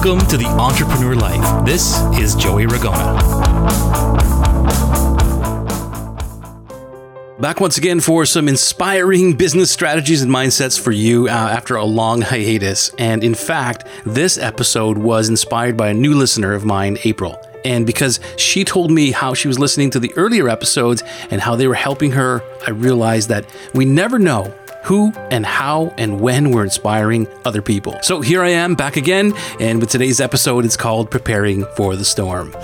Welcome to the Entrepreneur Life. This is Joey Ragona. Back once again for some inspiring business strategies and mindsets for you uh, after a long hiatus. And in fact, this episode was inspired by a new listener of mine, April. And because she told me how she was listening to the earlier episodes and how they were helping her, I realized that we never know who and how and when we're inspiring other people. So here I am back again, and with today's episode, it's called Preparing for the Storm.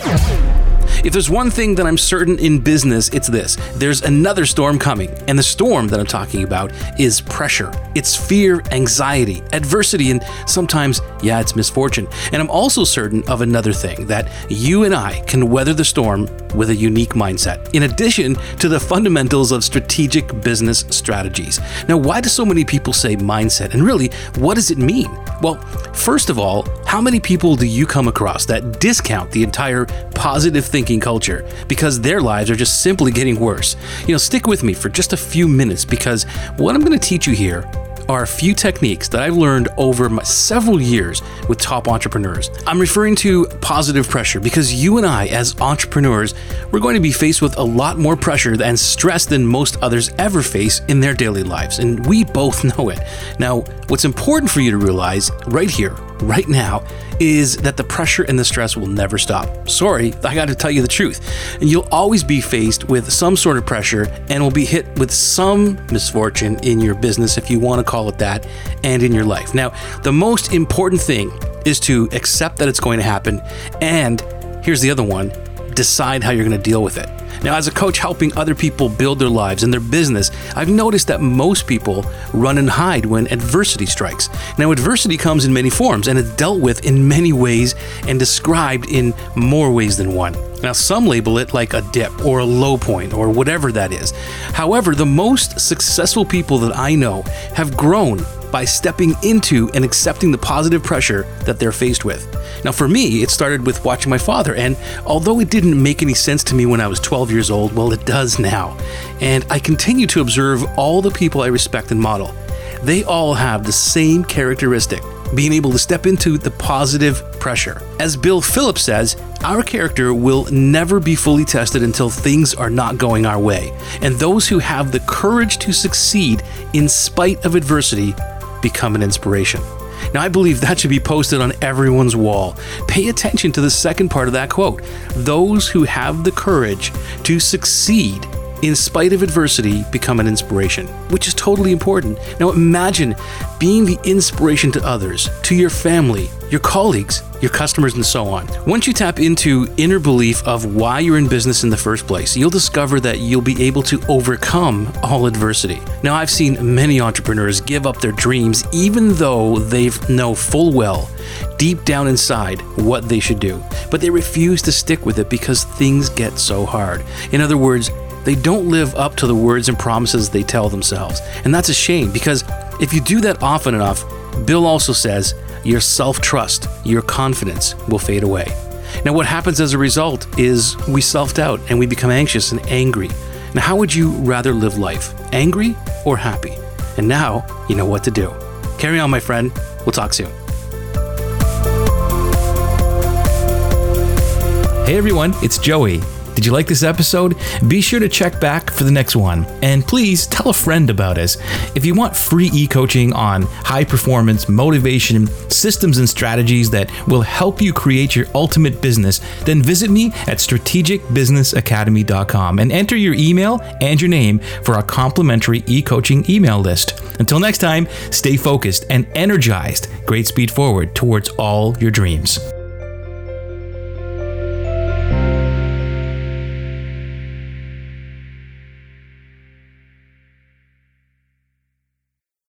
If there's one thing that I'm certain in business, it's this there's another storm coming. And the storm that I'm talking about is pressure. It's fear, anxiety, adversity, and sometimes, yeah, it's misfortune. And I'm also certain of another thing that you and I can weather the storm with a unique mindset, in addition to the fundamentals of strategic business strategies. Now, why do so many people say mindset? And really, what does it mean? Well, first of all, how many people do you come across that discount the entire positive thinking culture because their lives are just simply getting worse? You know, stick with me for just a few minutes because what I'm going to teach you here are a few techniques that I've learned over my several years with top entrepreneurs. I'm referring to positive pressure because you and I, as entrepreneurs, we're going to be faced with a lot more pressure and stress than most others ever face in their daily lives, and we both know it. Now, what's important for you to realize right here, right now, is that the pressure and the stress will never stop. Sorry, I got to tell you the truth. And you'll always be faced with some sort of pressure and will be hit with some misfortune in your business, if you want to call it that, and in your life. Now, the most important thing is to accept that it's going to happen. And here's the other one decide how you're going to deal with it. Now, as a coach helping other people build their lives and their business, I've noticed that most people run and hide when adversity strikes. Now, adversity comes in many forms and it's dealt with in many ways and described in more ways than one. Now, some label it like a dip or a low point or whatever that is. However, the most successful people that I know have grown by stepping into and accepting the positive pressure that they're faced with. Now, for me, it started with watching my father, and although it didn't make any sense to me when I was 12 years old, well, it does now. And I continue to observe all the people I respect and model. They all have the same characteristic being able to step into the positive pressure. As Bill Phillips says, our character will never be fully tested until things are not going our way. And those who have the courage to succeed in spite of adversity become an inspiration. Now, I believe that should be posted on everyone's wall. Pay attention to the second part of that quote. Those who have the courage to succeed in spite of adversity, become an inspiration, which is totally important. Now imagine being the inspiration to others, to your family, your colleagues, your customers, and so on. Once you tap into inner belief of why you're in business in the first place, you'll discover that you'll be able to overcome all adversity. Now, I've seen many entrepreneurs give up their dreams even though they know full well, deep down inside, what they should do. But they refuse to stick with it because things get so hard. In other words, they don't live up to the words and promises they tell themselves. And that's a shame because if you do that often enough, Bill also says your self trust, your confidence will fade away. Now, what happens as a result is we self doubt and we become anxious and angry. Now, how would you rather live life? Angry or happy? And now you know what to do. Carry on, my friend. We'll talk soon. Hey everyone, it's Joey. Did you like this episode? Be sure to check back for the next one. And please tell a friend about us. If you want free e coaching on high performance, motivation, systems, and strategies that will help you create your ultimate business, then visit me at strategicbusinessacademy.com and enter your email and your name for our complimentary e coaching email list. Until next time, stay focused and energized. Great speed forward towards all your dreams.